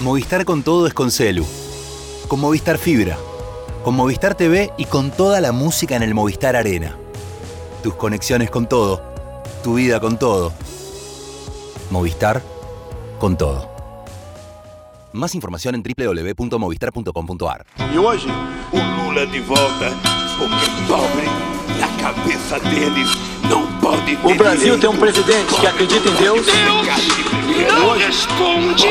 Movistar con todo es con Celu. Con Movistar Fibra. Con Movistar TV y con toda la música en el Movistar Arena. Tus conexiones con todo. Tu vida con todo. Movistar con todo. Más información en www.movistar.com.ar. E hoje, o Lula de volta, porque pobre, pode ter O Brasil direito. tem um presidente que acredita em Deus. não responde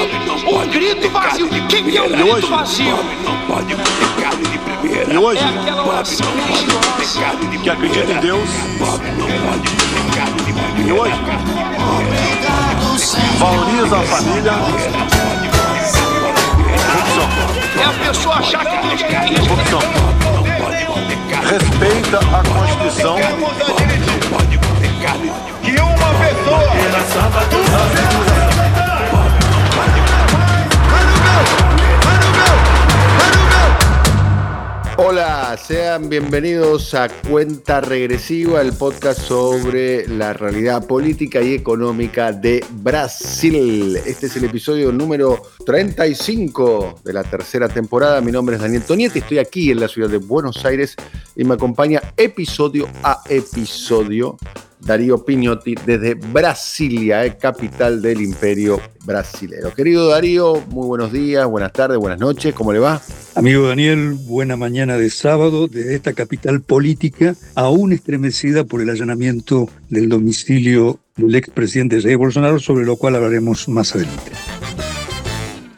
o grito vazio. Quem é o grito hoje, vazio? pobre não pode ter carne de primeira. E hoje, É aquela oração não pode ter religiosa. carne de que acredita em. Deus. Pobre não pode ter carne de primeira. E hoje, valoriza a família. É a pessoa achar que Deus quer isso. Corrupção. Respeita a Constituição. Que uma pessoa Hola, sean bienvenidos a Cuenta Regresiva, el podcast sobre la realidad política y económica de Brasil. Este es el episodio número 35 de la tercera temporada. Mi nombre es Daniel Tonietti, estoy aquí en la ciudad de Buenos Aires y me acompaña episodio a episodio Darío Piñotti desde Brasilia, capital del imperio brasilero. Querido Darío, muy buenos días, buenas tardes, buenas noches, ¿cómo le va? Amigo Daniel, buena mañana de sábado desde esta capital política, aún estremecida por el allanamiento del domicilio del expresidente Jair Bolsonaro, sobre lo cual hablaremos más adelante.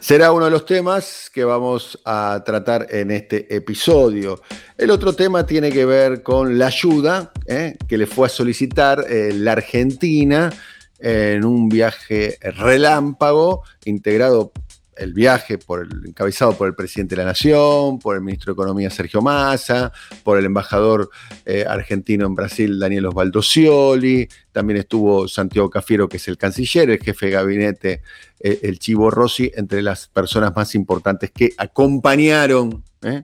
Será uno de los temas que vamos a tratar en este episodio. El otro tema tiene que ver con la ayuda eh, que le fue a solicitar eh, la Argentina en un viaje relámpago, integrado el viaje por el, encabezado por el presidente de la Nación, por el ministro de Economía Sergio Massa, por el embajador eh, argentino en Brasil Daniel Osvaldo Scioli, también estuvo Santiago Cafiero, que es el canciller, el jefe de gabinete, eh, el Chivo Rossi, entre las personas más importantes que acompañaron eh,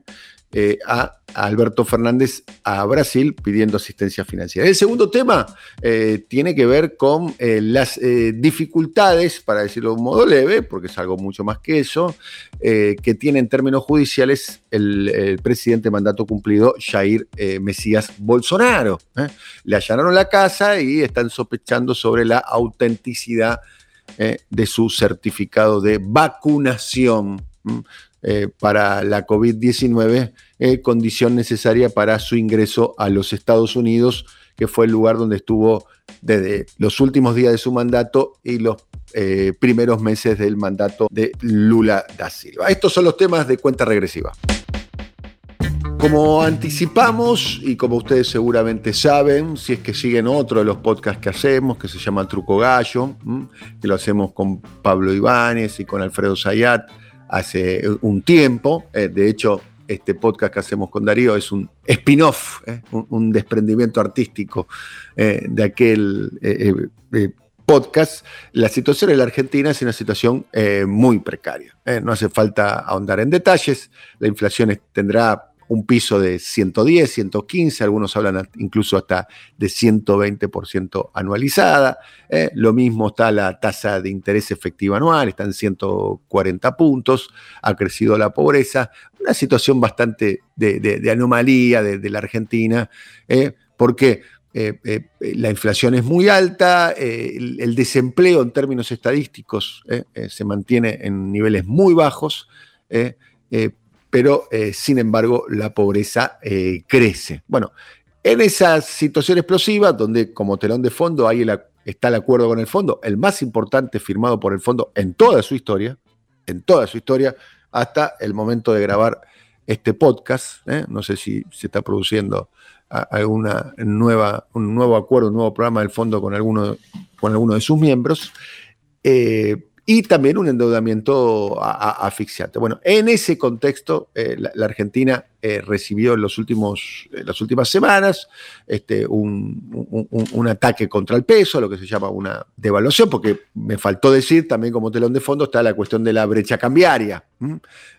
eh, a, Alberto Fernández a Brasil pidiendo asistencia financiera. El segundo tema eh, tiene que ver con eh, las dificultades, para decirlo de un modo leve, porque es algo mucho más que eso, que tiene en términos judiciales el, presidente de mandato cumplido, Jair Mesías Bolsonaro. Le allanaron la casa y están sospechando sobre la autenticidad de su certificado de vacunación. Eh, para la COVID-19, eh, condición necesaria para su ingreso a los Estados Unidos, que fue el lugar donde estuvo desde los últimos días de su mandato y los eh, primeros meses del mandato de Lula da Silva. Estos son los temas de cuenta regresiva. Como anticipamos y como ustedes seguramente saben, si es que siguen otro de los podcasts que hacemos, que se llama Truco Gallo, que lo hacemos con Pablo Ibáñez y con Alfredo Zayat hace un tiempo. Eh, de hecho, este podcast que hacemos con Darío es un spin-off, ¿eh? un, desprendimiento artístico eh, de aquel eh, eh, podcast. La situación en la Argentina es una situación eh, muy precaria. ¿eh? No hace falta ahondar en detalles. La inflación tendrá un piso de 110, 115, algunos hablan incluso hasta de 120% anualizada. ¿eh? Lo mismo está la tasa de interés efectiva anual, está en 140 puntos, ha crecido la pobreza, una situación bastante de, anomalía de, la Argentina, ¿eh? porque eh, la inflación es muy alta, el, el desempleo en términos estadísticos se mantiene en niveles muy bajos, pero eh, sin embargo la pobreza eh, crece. Bueno, en esa situación explosiva, donde como telón de fondo hay el, está el acuerdo con el fondo, el más importante firmado por el fondo en toda su historia, en toda su historia, hasta el momento de grabar este podcast. ¿eh? No sé si se está produciendo alguna nueva, un nuevo acuerdo, un nuevo programa del fondo con alguno, con alguno de sus miembros. Y también un endeudamiento asfixiante. Bueno, en ese contexto, eh, la, Argentina eh, recibió en los últimos, en las últimas semanas este, un, un- ataque contra el peso, lo que se llama una devaluación, porque me faltó decir también como telón de fondo está la cuestión de la brecha cambiaria.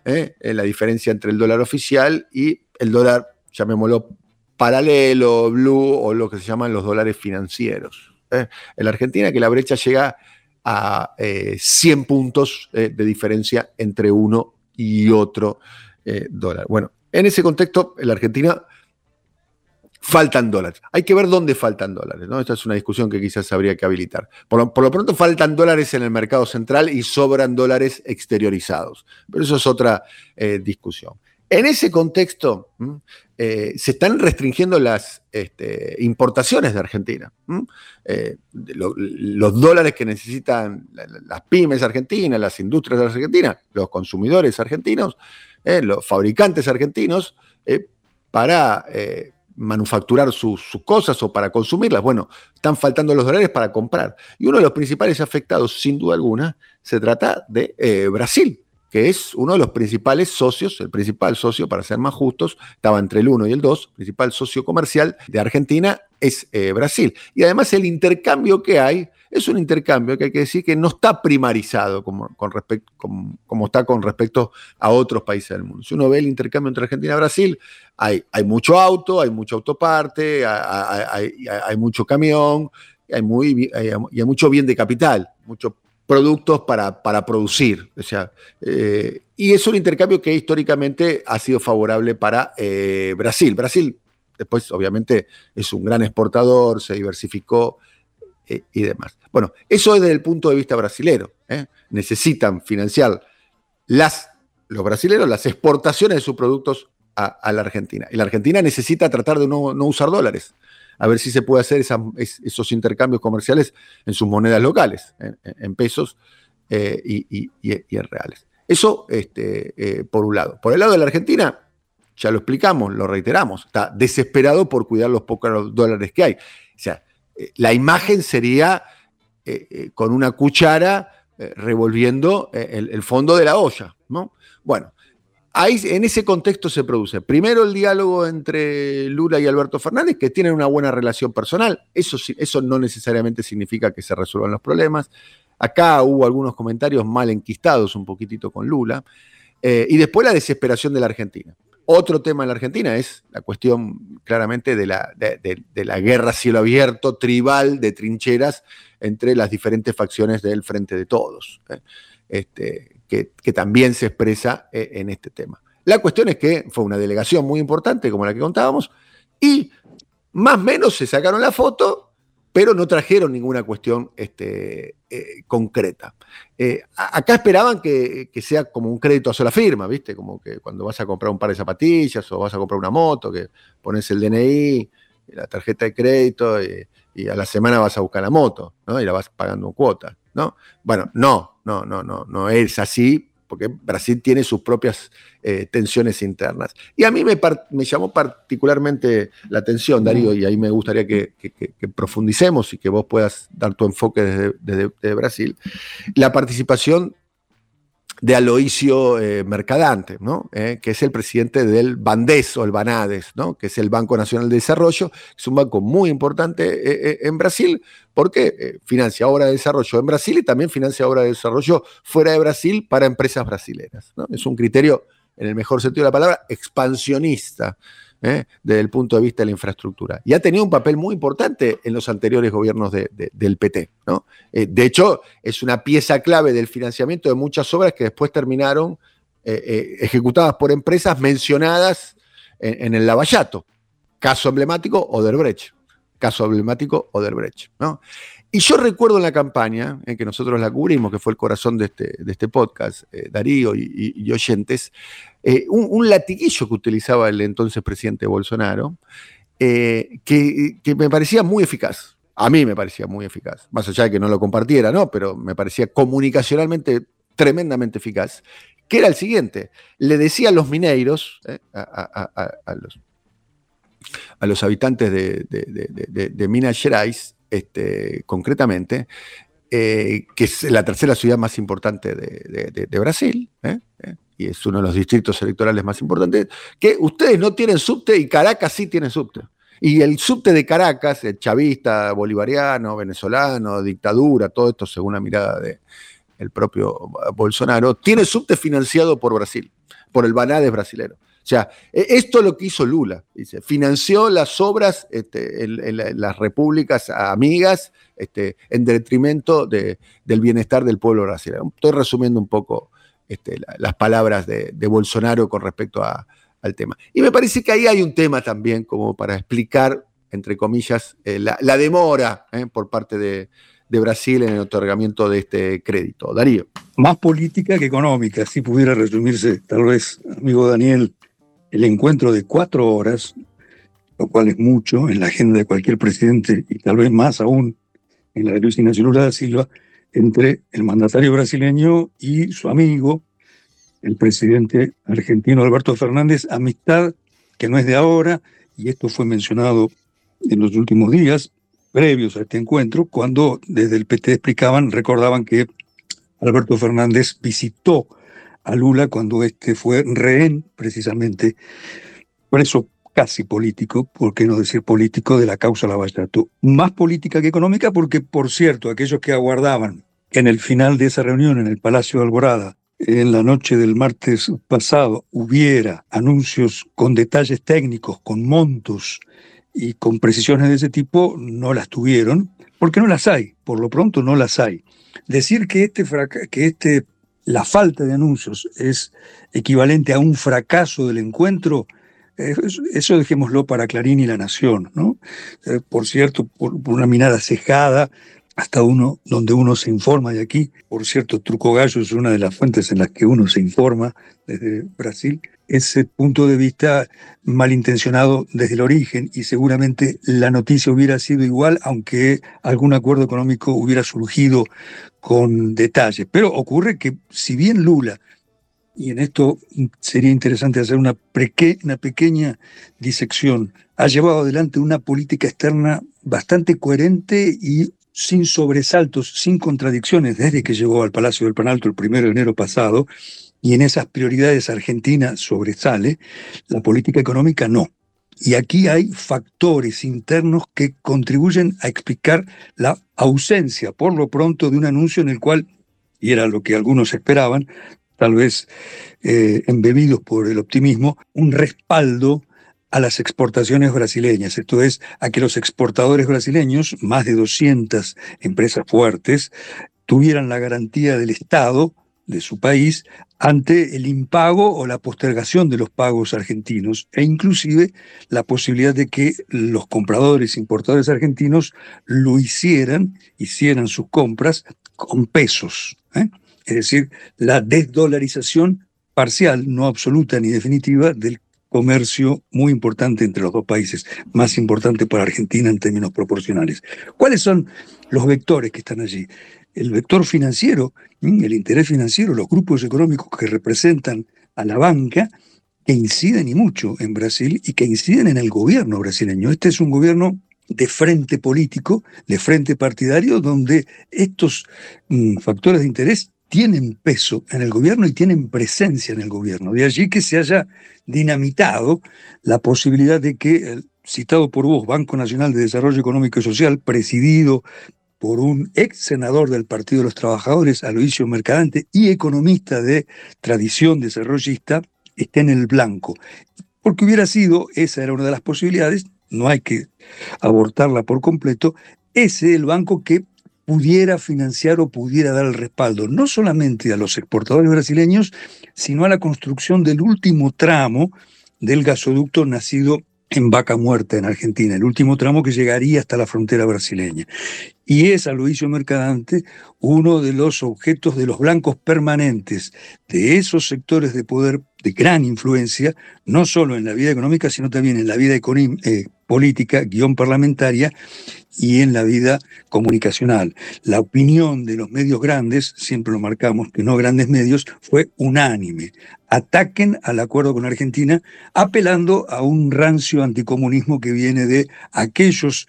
¿Eh? Eh, la diferencia entre el dólar oficial y el dólar, llamémoslo paralelo, blue o lo que se llaman los dólares financieros. ¿eh? En la Argentina que la brecha llega a eh, 100 puntos eh, de diferencia entre uno y otro eh, dólar. Bueno, en ese contexto, en la Argentina faltan dólares. Hay que ver dónde faltan dólares, ¿no? Esta es una discusión que quizás habría que habilitar. Por lo, pronto faltan dólares en el mercado central y sobran dólares exteriorizados. Pero eso es otra eh, discusión. En ese contexto, eh, se están restringiendo las este, importaciones de Argentina. Eh, lo, los dólares que necesitan las pymes argentinas, las industrias argentinas, los consumidores argentinos, eh, los fabricantes argentinos, para manufacturar sus, cosas o para consumirlas. Bueno, están faltando los dólares para comprar. Y uno de los principales afectados, sin duda alguna, se trata de Brasil, que es uno de los principales socios, el principal socio, para ser más justos, estaba entre el 1 y el 2, principal socio comercial de Argentina es eh, Brasil. Y además el intercambio que hay es un intercambio que hay que decir que no está primarizado como, con como, como, está con respecto a otros países del mundo. Si uno ve el intercambio entre Argentina y Brasil, hay, hay mucho auto, hay mucho autoparte, hay, hay, hay mucho camión, hay, muy, hay, hay mucho bien de capital, muchos productos para, para producir. O sea, eh, y es un intercambio que históricamente ha sido favorable para eh, Brasil. Brasil, después, obviamente, es un gran exportador, se diversificó eh, y demás. Bueno, eso es desde el punto de vista brasilero. Necesitan financiar las, los brasileños las exportaciones de sus productos a, a, la Argentina. Y la Argentina necesita tratar de no, no usar dólares a ver si se puede hacer esos intercambios comerciales en sus monedas locales, en, pesos eh, y, en reales. Eso este, eh, por un lado. Por el lado de la Argentina, ya lo explicamos, lo reiteramos, está desesperado por cuidar los pocos dólares que hay. O sea, eh, la imagen sería con una cuchara revolviendo el, el, fondo de la olla, ¿no? Bueno, Ahí, en ese contexto se produce primero el diálogo entre Lula y Alberto Fernández, que tienen una buena relación personal. Eso, eso no necesariamente significa que se resuelvan los problemas. Acá hubo algunos comentarios mal enquistados un poquitito con Lula. Eh, y después la desesperación de la Argentina. Otro tema en la Argentina es la cuestión claramente de la, guerra cielo abierto, tribal, de trincheras entre las diferentes facciones del Frente de Todos. ¿eh? Este, que, también se expresa eh, en este tema. La cuestión es que fue una delegación muy importante, como la que contábamos, y más o menos se sacaron la foto, pero no trajeron ninguna cuestión este, eh, concreta. Eh, acá esperaban que, sea como un crédito a sola firma, ¿viste? Como que cuando vas a comprar un par de zapatillas o vas a comprar una moto, que pones el DNI, la tarjeta de crédito y, y a la semana vas a buscar la moto, ¿no? Y la vas pagando en cuotas, ¿no? Bueno, no, no, no, no, no es así, porque Brasil tiene sus propias eh, tensiones internas. Y a mí me, llamó particularmente la atención, Darío, y ahí me gustaría que, profundicemos y que vos puedas dar tu enfoque desde, Brasil, la participación de Aloisio eh, Mercadante, ¿no? Eh, que es el presidente del Bandes o el Banades, ¿no? que es el Banco Nacional de Desarrollo, es un banco muy importante en Brasil porque financia obra de desarrollo en Brasil y también financia obra de desarrollo fuera de Brasil para empresas brasileñas. Es un criterio, en el mejor sentido de la palabra, expansionista. ¿eh? desde el punto de vista de la infraestructura. Y ha tenido un papel muy importante en los anteriores gobiernos de, de, del PT. Eh, de hecho, es una pieza clave del financiamiento de muchas obras que después terminaron eh, ejecutadas por empresas mencionadas en, en, el Lavallato. Caso emblemático, Oderbrecht. Caso emblemático, Oderbrecht. ¿no? Y yo recuerdo en la campaña, en que nosotros la cubrimos, que fue el corazón de este, de este podcast, eh, Darío y, y, oyentes, eh, un, latiguillo que utilizaba el entonces presidente Bolsonaro, eh, que, que, me parecía muy eficaz. A mí me parecía muy eficaz, más allá de que no lo compartiera, ¿no? Pero me parecía comunicacionalmente tremendamente eficaz, que era el siguiente. Le decía a los mineiros, eh, a, a, a, a, los, a los habitantes de, Minas Gerais, este, concretamente, eh, que es la tercera ciudad más importante de, Brasil, ¿eh? y es uno de los distritos electorales más importantes, que ustedes no tienen subte y Caracas sí tiene subte. Y el subte de Caracas, el chavista, bolivariano, venezolano, dictadura, todo esto según la mirada del de propio Bolsonaro, tiene subte financiado por Brasil, por el Banades brasilero. O sea, e, esto es lo que hizo Lula, dice, financió las obras este, las repúblicas amigas este, en detrimento del bienestar del pueblo brasileño. Estoy resumiendo un poco este, las palabras de, Bolsonaro con respecto al tema. Y me parece que ahí hay un tema también como para explicar, entre comillas, eh, la, demora eh, por parte de, de Brasil en el otorgamiento de este crédito. Darío. Más política que económica, si pudiera resumirse, tal vez, amigo Daniel, el encuentro de cuatro horas, lo cual es mucho en la agenda de cualquier presidente y tal vez más aún en la de Luis Ignacio Lula da Silva, entre el mandatario brasileño y su amigo, el presidente argentino Alberto Fernández, amistad que no es de ahora, y esto fue mencionado en los últimos días, previos a este encuentro, cuando desde el PT explicaban, recordaban que Alberto Fernández visitó a Lula cuando este fue rehén, precisamente, preso casi político, por qué no decir político, de la causa Lavallato. Más política que económica, porque, por cierto, aquellos que aguardaban que en el final de esa reunión en el Palacio de Alborada, en la noche del martes pasado, hubiera anuncios con detalles técnicos, con montos y con precisiones de ese tipo no las tuvieron, porque no las hay, por lo pronto no las hay. Decir que, este que este, la falta de anuncios es equivalente a un fracaso del encuentro, eh, eso dejémoslo para Clarín y La Nación, ¿no? Eh, por cierto, por, una mirada cejada, hasta uno, donde uno se informa de aquí. Por cierto, Truco Gallo es una de las fuentes en las que uno se informa desde Brasil ese punto de vista malintencionado desde el origen y seguramente la noticia hubiera sido igual aunque algún acuerdo económico hubiera surgido con detalle. Pero ocurre que si bien Lula, y en esto sería interesante hacer una, una pequeña disección, ha llevado adelante una política externa bastante coherente y sin sobresaltos, sin contradicciones, desde que llegó al Palacio del Panalto el primero de enero pasado, y en esas prioridades Argentina sobresale, la política económica no. Y aquí hay factores internos que contribuyen a explicar la ausencia, por lo pronto, de un anuncio en el cual, y era lo que algunos esperaban, tal vez eh, embebidos por el optimismo, un respaldo a las exportaciones brasileñas, esto es, a que los exportadores brasileños, más de 200 empresas fuertes, tuvieran la garantía del Estado de su país ante el impago o la postergación de los pagos argentinos e inclusive la posibilidad de que los compradores, importadores argentinos lo hicieran, hicieran sus compras con pesos. ¿eh? Es decir, la desdolarización parcial, no absoluta ni definitiva, del comercio muy importante entre los dos países, más importante para Argentina en términos proporcionales. ¿Cuáles son los vectores que están allí? El vector financiero, el interés financiero, los grupos económicos que representan a la banca, que inciden y mucho en Brasil y que inciden en el gobierno brasileño. Este es un gobierno de frente político, de frente partidario, donde estos mm, factores de interés tienen peso en el gobierno y tienen presencia en el gobierno. De allí que se haya dinamitado la posibilidad de que citado por vos Banco Nacional de Desarrollo Económico y Social, presidido por un ex senador del Partido de los Trabajadores, Aloisio Mercadante, y economista de tradición desarrollista, esté en el blanco. Porque hubiera sido, esa era una de las posibilidades, no hay que abortarla por completo, ese el banco que pudiera financiar o pudiera dar el respaldo, no solamente a los exportadores brasileños, sino a la construcción del último tramo del gasoducto nacido en Vaca Muerta, en Argentina, el último tramo que llegaría hasta la frontera brasileña. Y es, Aloisio Mercadante, uno de los objetos de los blancos permanentes de esos sectores de poder de gran influencia, no solo en la vida económica, sino también en la vida eh, política, guion parlamentaria, y en la vida comunicacional. La opinión de los medios grandes, siempre lo marcamos, que no grandes medios, fue unánime. Ataquen al acuerdo con Argentina, apelando a un rancio anticomunismo que viene de aquellos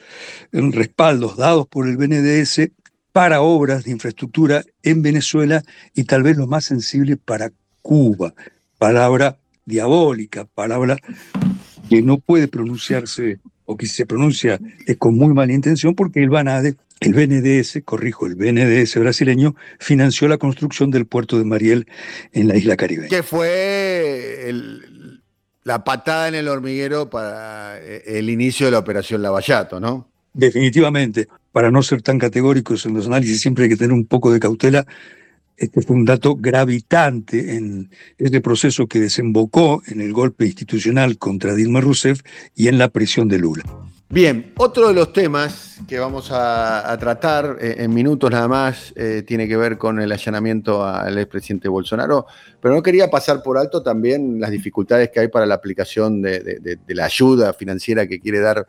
eh, respaldos dados por el BNDS para obras de infraestructura en Venezuela y tal vez lo más sensible para Cuba. Palabra diabólica, palabra que no puede pronunciarse o que se pronuncia es con muy mala intención porque el BANADE, el BNDS, corrijo, el BNDS brasileño, financió la construcción del puerto de Mariel en la isla caribeña. Que fue el, la patada en el hormiguero para eh, el inicio de la operación Lavallato, ¿no? Definitivamente, para no ser tan categóricos en los análisis, siempre hay que tener un poco de cautela. Este fue un dato gravitante en este proceso que desembocó en el golpe institucional contra Dilma Rousseff y en la prisión de Lula. Bien, otro de los temas que vamos a, tratar eh, en minutos nada más eh, tiene que ver con el allanamiento al expresidente Bolsonaro, pero no quería pasar por alto también las dificultades que hay para la aplicación de, la ayuda financiera que quiere dar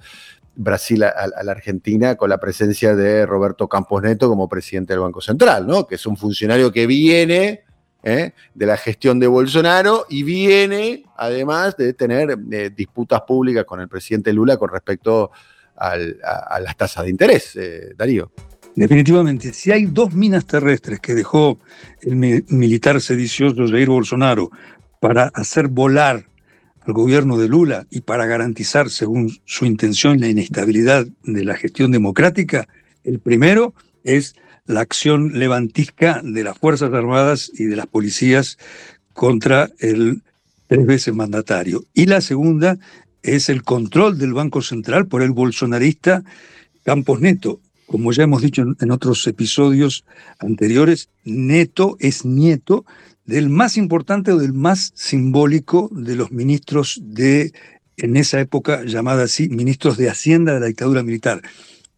Brasil a, la Argentina con la presencia de Roberto Campos Neto como presidente del Banco Central, ¿no? que es un funcionario que viene ¿eh? de la gestión de Bolsonaro y viene además de tener eh, disputas públicas con el presidente Lula con respecto a, las tasas de interés. Eh, Darío. Definitivamente, si hay dos minas terrestres que dejó el militar sedicioso Jair Bolsonaro para hacer volar al gobierno de Lula y para garantizar, según su intención, la inestabilidad de la gestión democrática, el primero es la acción levantisca de las Fuerzas Armadas y de las policías contra el tres veces mandatario. Y la segunda es el control del Banco Central por el bolsonarista Campos Neto. Como ya hemos dicho en otros episodios anteriores, Neto es nieto del más importante o del más simbólico de los ministros de, en esa época llamada así, ministros de Hacienda de la dictadura militar.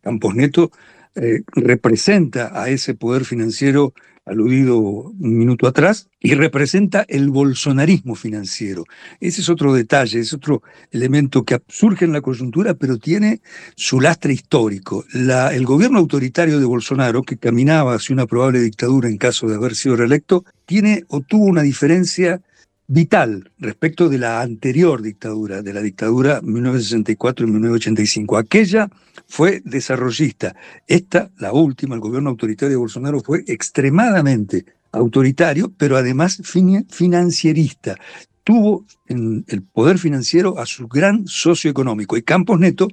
Campos Neto eh, representa a ese poder financiero aludido un minuto atrás y representa el bolsonarismo financiero. Ese es otro detalle, es otro elemento que surge en la coyuntura, pero tiene su lastre histórico. El gobierno autoritario de Bolsonaro, que caminaba hacia una probable dictadura en caso de haber sido reelecto, tiene o tuvo una diferencia vital respecto de la anterior dictadura, de la dictadura 1964 y 1985. Aquella fue desarrollista. Esta, la última, el gobierno autoritario de Bolsonaro, fue extremadamente autoritario, pero además financierista. Tuvo en el poder financiero a su gran socio económico. Y Campos Neto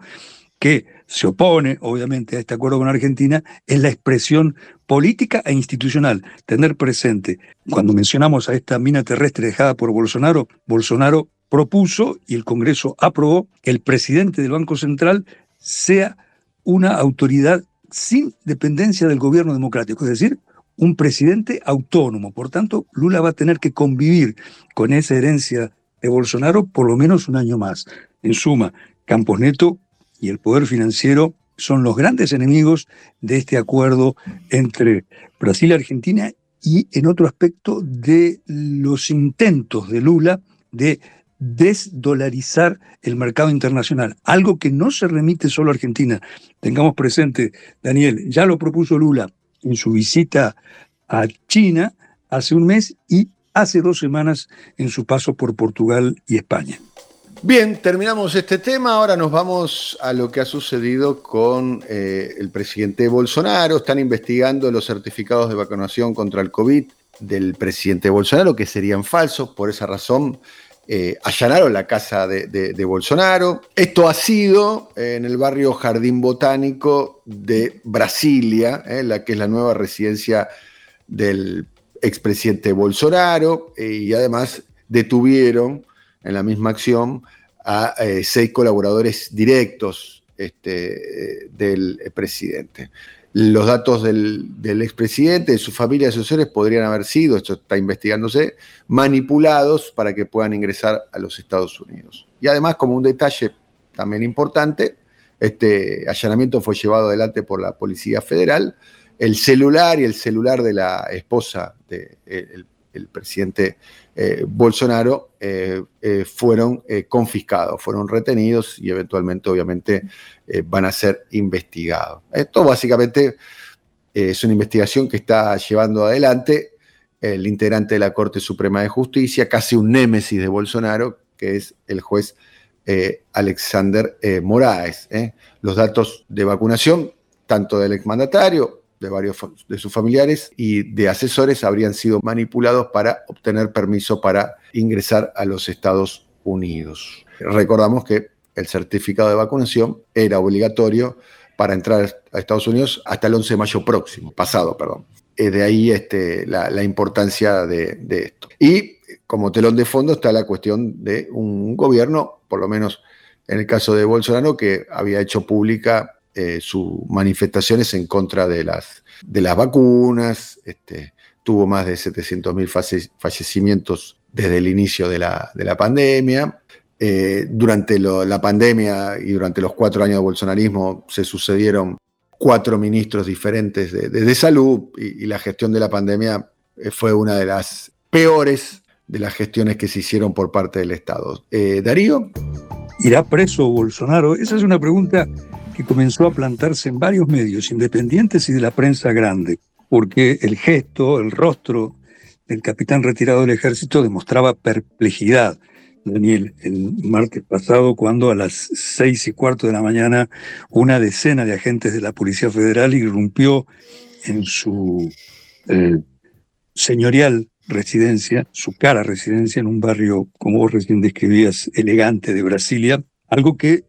que se opone, obviamente, a este acuerdo con Argentina, es la expresión política e institucional. Tener presente, cuando mencionamos a esta mina terrestre dejada por Bolsonaro, Bolsonaro propuso y el Congreso aprobó que el presidente del Banco Central sea una autoridad sin dependencia del gobierno democrático, es decir, un presidente autónomo. Por tanto, Lula va a tener que convivir con esa herencia de Bolsonaro por lo menos un año más. En suma, Campos Neto y el poder financiero son los grandes enemigos de este acuerdo entre Brasil y Argentina y en otro aspecto de los intentos de Lula de desdolarizar el mercado internacional, algo que no se remite solo a Argentina. Tengamos presente, Daniel, ya lo propuso Lula en su visita a China hace un mes y hace dos semanas en su paso por Portugal y España. Bien, terminamos este tema. Ahora nos vamos a lo que ha sucedido con eh, el presidente Bolsonaro. Están investigando los certificados de vacunación contra el COVID del presidente Bolsonaro, que serían falsos. Por esa razón, eh, allanaron la casa de, Bolsonaro. Esto ha sido en el barrio Jardín Botánico de Brasilia, eh, la que es la nueva residencia del expresidente Bolsonaro, y además detuvieron en la misma acción a eh, seis colaboradores directos este, del presidente. Los datos del, expresidente, de su familia y asesores podrían haber sido, esto está investigándose, manipulados para que puedan ingresar a los Estados Unidos. Y además, como un detalle también importante, este allanamiento fue llevado adelante por la Policía Federal. El celular y el celular de la esposa del presidente eh, Bolsonaro eh, eh, fueron confiscados, fueron retenidos y eventualmente, obviamente, van a ser investigados. Esto básicamente es una investigación que está llevando adelante el integrante de la Corte Suprema de Justicia, casi un némesis de Bolsonaro, que es el juez Alexander Moraes. Los datos de vacunación, tanto del exmandatario de varios de sus familiares y de asesores habrían sido manipulados para obtener permiso para ingresar a los Estados Unidos. Recordamos que el certificado de vacunación era obligatorio para entrar a Estados Unidos hasta el 11 de mayo próximo, pasado, perdón. de ahí este, la, importancia de, esto. Y como telón de fondo está la cuestión de un gobierno, por lo menos en el caso de Bolsonaro, que había hecho pública eh, sus manifestaciones en contra de las, de las vacunas, este, tuvo más de 700.000 fallecimientos desde el inicio de la, de la pandemia. Eh, durante la pandemia y durante los cuatro años de bolsonarismo se sucedieron cuatro ministros diferentes de, salud y, la gestión de la pandemia eh, fue una de las peores de las gestiones que se hicieron por parte del Estado. Eh, Darío. ¿Irá preso Bolsonaro? Esa es una pregunta que comenzó a plantarse en varios medios independientes y de la prensa grande, porque el gesto, el rostro del capitán retirado del ejército demostraba perplejidad. Daniel, el martes pasado, cuando a las seis y cuarto de la mañana una decena de agentes de la Policía Federal irrumpió en su eh, señorial residencia, su cara residencia en un barrio, como vos recién describías, elegante de Brasilia, algo que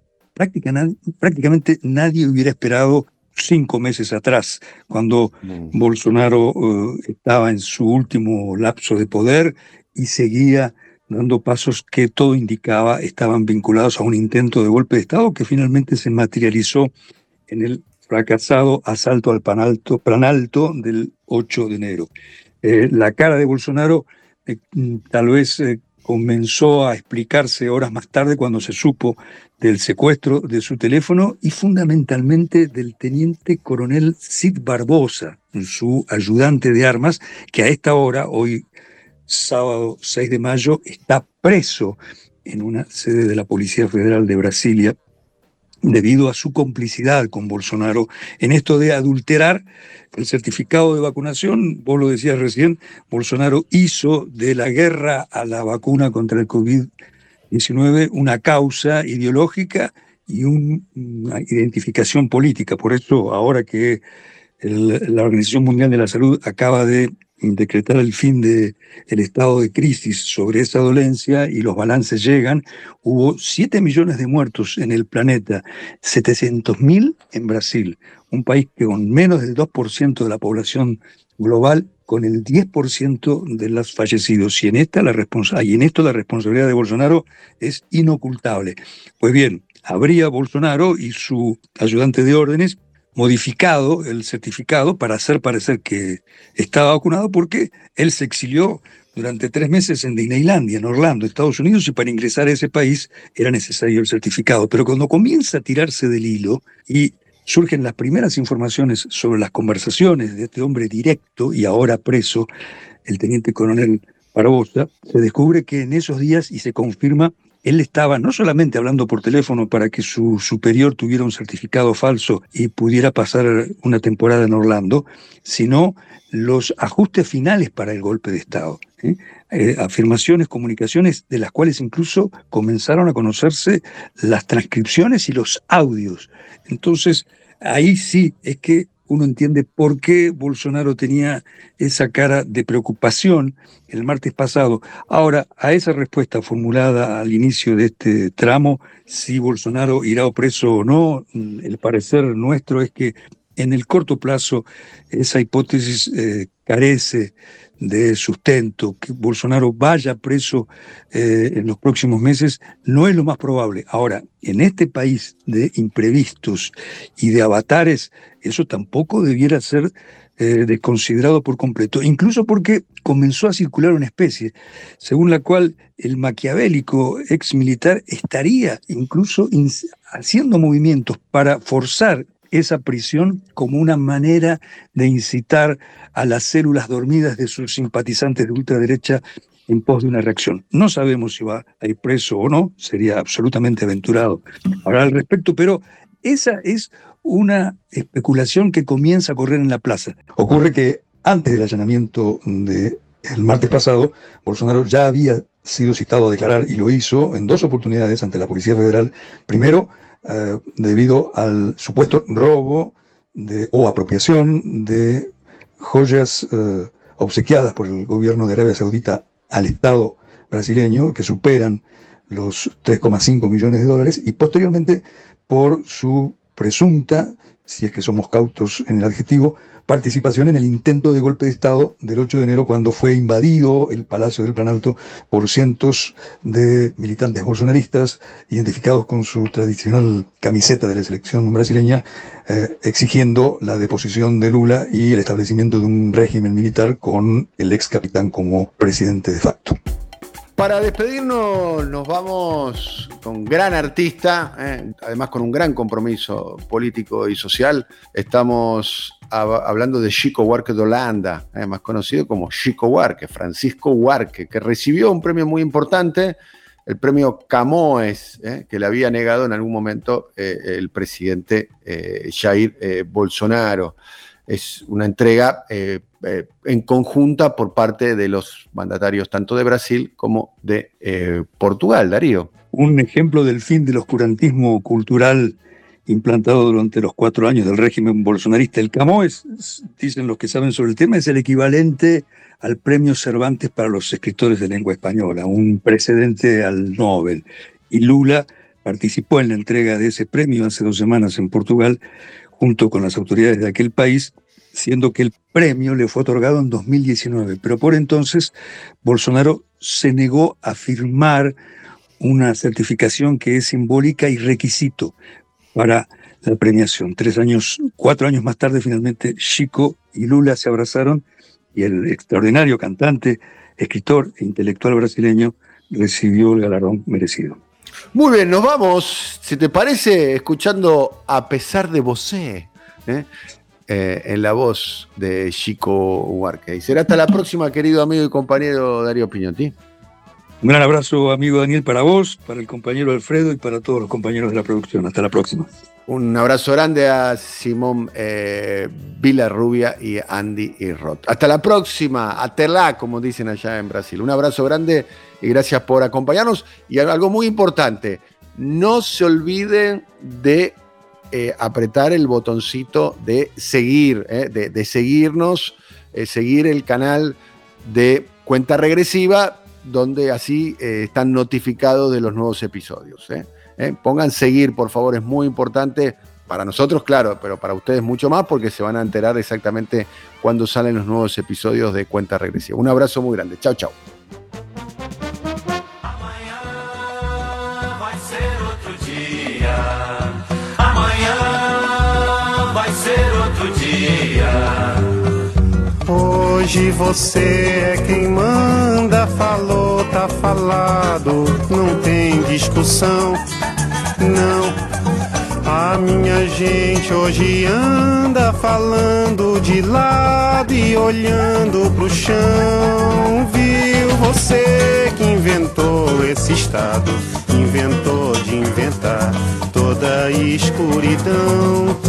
prácticamente nadie hubiera esperado cinco meses atrás, cuando mm. Bolsonaro eh, estaba en su último lapso de poder y seguía dando pasos que todo indicaba estaban vinculados a un intento de golpe de Estado que finalmente se materializó en el fracasado asalto al Planalto, Planalto del 8 de enero. Eh, la cara de Bolsonaro eh, mm, tal vez eh, comenzó a explicarse horas más tarde cuando se supo del secuestro de su teléfono y fundamentalmente del teniente coronel Sid Barbosa, su ayudante de armas, que a esta hora, hoy sábado 6 de mayo, está preso en una sede de la Policía Federal de Brasilia debido a su complicidad con Bolsonaro en esto de adulterar el certificado de vacunación. Vos lo decías recién, Bolsonaro hizo de la guerra a la vacuna contra el COVID-19 una causa ideológica y una identificación política. Por eso, ahora que la Organización Mundial de la Salud acaba de decretar el fin del el estado de crisis sobre esa dolencia y los balances llegan, hubo 7 millones de muertos en el planeta, 700 mil en Brasil, un país que con menos del 2% de la población global, con el 10% de los fallecidos. Y en, esta la y en esto la responsabilidad de Bolsonaro es inocultable. Pues bien, habría Bolsonaro y su ayudante de órdenes modificado el certificado para hacer parecer que estaba vacunado porque él se exilió durante tres meses en Disneylandia, en Orlando, Estados Unidos, y para ingresar a ese país era necesario el certificado. Pero cuando comienza a tirarse del hilo y surgen las primeras informaciones sobre las conversaciones de este hombre directo y ahora preso, el teniente coronel Barbosa, se descubre que en esos días, y se confirma, él estaba no solamente hablando por teléfono para que su superior tuviera un certificado falso y pudiera pasar una temporada en Orlando, sino los ajustes finales para el golpe de Estado. ¿eh? Afirmaciones, comunicaciones de las cuales incluso comenzaron a conocerse las transcripciones y los audios. Entonces, ahí sí es que uno entiende por qué Bolsonaro tenía esa cara de preocupación el martes pasado. Ahora, a esa respuesta formulada al inicio de este tramo, si Bolsonaro irá preso o no, el parecer nuestro es que en el corto plazo esa hipótesis eh, carece de sustento, que Bolsonaro vaya preso eh, en los próximos meses, no es lo más probable. Ahora, en este país de imprevistos y de avatares, eso tampoco debiera ser eh, desconsiderado por completo, incluso porque comenzó a circular una especie, según la cual el maquiavélico ex militar estaría incluso haciendo movimientos para forzar esa prisión como una manera de incitar a las células dormidas de sus simpatizantes de ultraderecha en pos de una reacción. No sabemos si va a ir preso o no, sería absolutamente aventurado hablar al respecto, pero esa es una especulación que comienza a correr en la plaza. Ocurre que antes del allanamiento del martes pasado, Bolsonaro ya había sido citado a declarar y lo hizo en dos oportunidades ante la Policía Federal. Primero, eh, debido al supuesto robo de, o apropiación de joyas eh, obsequiadas por el gobierno de Arabia Saudita al Estado brasileño, que superan los 3,5 millones de dólares, y posteriormente por su presunta, si es que somos cautos en el adjetivo, participación en el intento de golpe de Estado del 8 de enero cuando fue invadido el Palacio del Planalto por cientos de militantes bolsonaristas identificados con su tradicional camiseta de la selección brasileña, eh, exigiendo la deposición de Lula y el establecimiento de un régimen militar con el ex capitán como presidente de facto. Para despedirnos nos vamos con gran artista, eh, además con un gran compromiso político y social. Estamos hablando de Chico Huarque de Holanda, eh, más conocido como Chico Huarque, Francisco Huarque, que recibió un premio muy importante, el premio Camoes, eh, que le había negado en algún momento el presidente Jair Bolsonaro. Es una entrega eh, en conjunta por parte de los mandatarios tanto de Brasil como de eh, Portugal, Darío. Un ejemplo del fin del oscurantismo cultural implantado durante los cuatro años del régimen bolsonarista. El Camões, dicen los que saben sobre el tema, es el equivalente al premio Cervantes para los escritores de lengua española, un precedente al Nobel. Y Lula participó en la entrega de ese premio hace dos semanas en Portugal, junto con las autoridades de aquel país, siendo que el premio le fue otorgado en 2019, pero por entonces Bolsonaro se negó a firmar una certificación que es simbólica y requisito para la premiación. Tres años, cuatro años más tarde, finalmente Chico y Lula se abrazaron y el extraordinario cantante, escritor e intelectual brasileño recibió el galardón merecido. Muy bien, nos vamos, si te parece, escuchando A pesar de Bosé. ¿eh? Eh, en la voz de Chico Huarque. Y será hasta la próxima, querido amigo y compañero Darío Piñotti. Un gran abrazo, amigo Daniel, para vos, para el compañero Alfredo y para todos los compañeros de la producción. Hasta la próxima. Un abrazo grande a Simón eh, Villarrubia y Andy y Roth. Hasta la próxima, aterlá, como dicen allá en Brasil. Un abrazo grande y gracias por acompañarnos. Y algo muy importante, no se olviden de eh, apretar el botoncito de seguir, eh, de, seguirnos, eh, seguir el canal de cuenta regresiva, donde así están notificados de los nuevos episodios. Pongan seguir, por favor, es muy importante. Para nosotros, claro, pero para ustedes mucho más porque se van a enterar exactamente cuando salen los nuevos episodios de Cuenta Regresiva. Un abrazo muy grande. Chao, chao. Hoje você é quem manda, falou, tá falado, não tem discussão, não. A minha gente hoje anda falando de lado e olhando pro chão. Viu você que inventou esse estado, inventou de inventar toda a escuridão.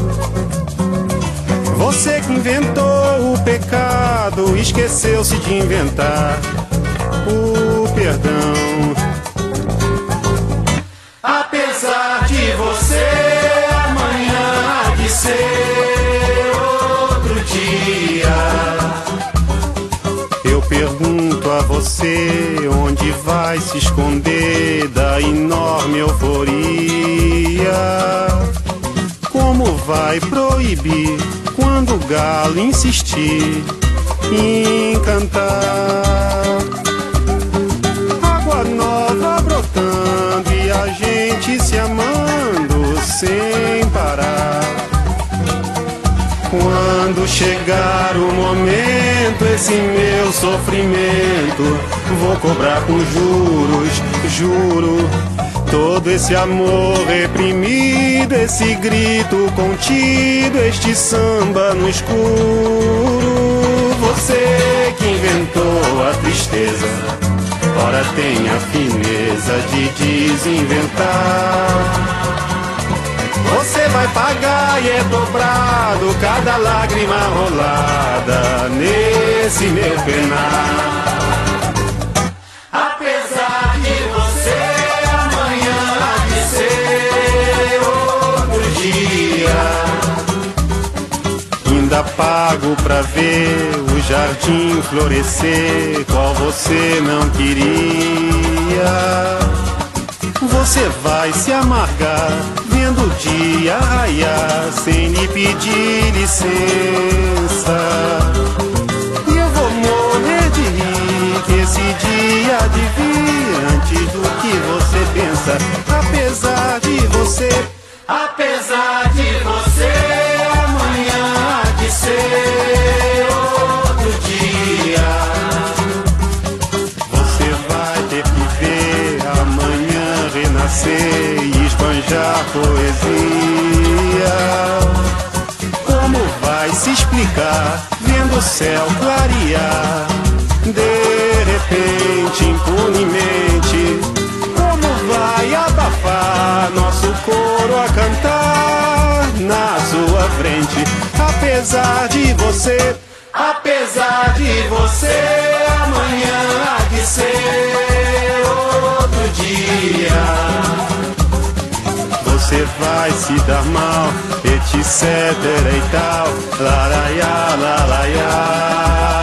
Inventou o pecado, esqueceu-se de inventar o perdão. Apesar de você, amanhã há de ser outro dia. Eu pergunto a você onde vai se esconder da enorme euforia. Como vai proibir quando o galo insistir em cantar. Água nova brotando e a gente se amando sem parar. Quando chegar o momento, esse meu sofrimento, vou cobrar com juros, juro Todo esse amor reprimido, esse grito contido, este samba no escuro. Você que inventou a tristeza, ora tem a fineza de desinventar. Você vai pagar e é dobrado cada lágrima rolada nesse meu penar. Ainda pago pra ver o jardim florescer, qual você não queria. Você vai se amargar vendo o dia raiar sem lhe pedir licença. E eu vou morrer de rir que esse dia de vir antes do que você pensa. Apesar de você, apesar de você, renascer e esbanjar poesia. Como vai se explicar vendo o céu clarear? De repente, impunemente, como vai abafar nosso coro a cantar na sua frente? Apesar de você, apesar de você, amanhã vai se dar mal, etc e tal, laraiá, laraiá.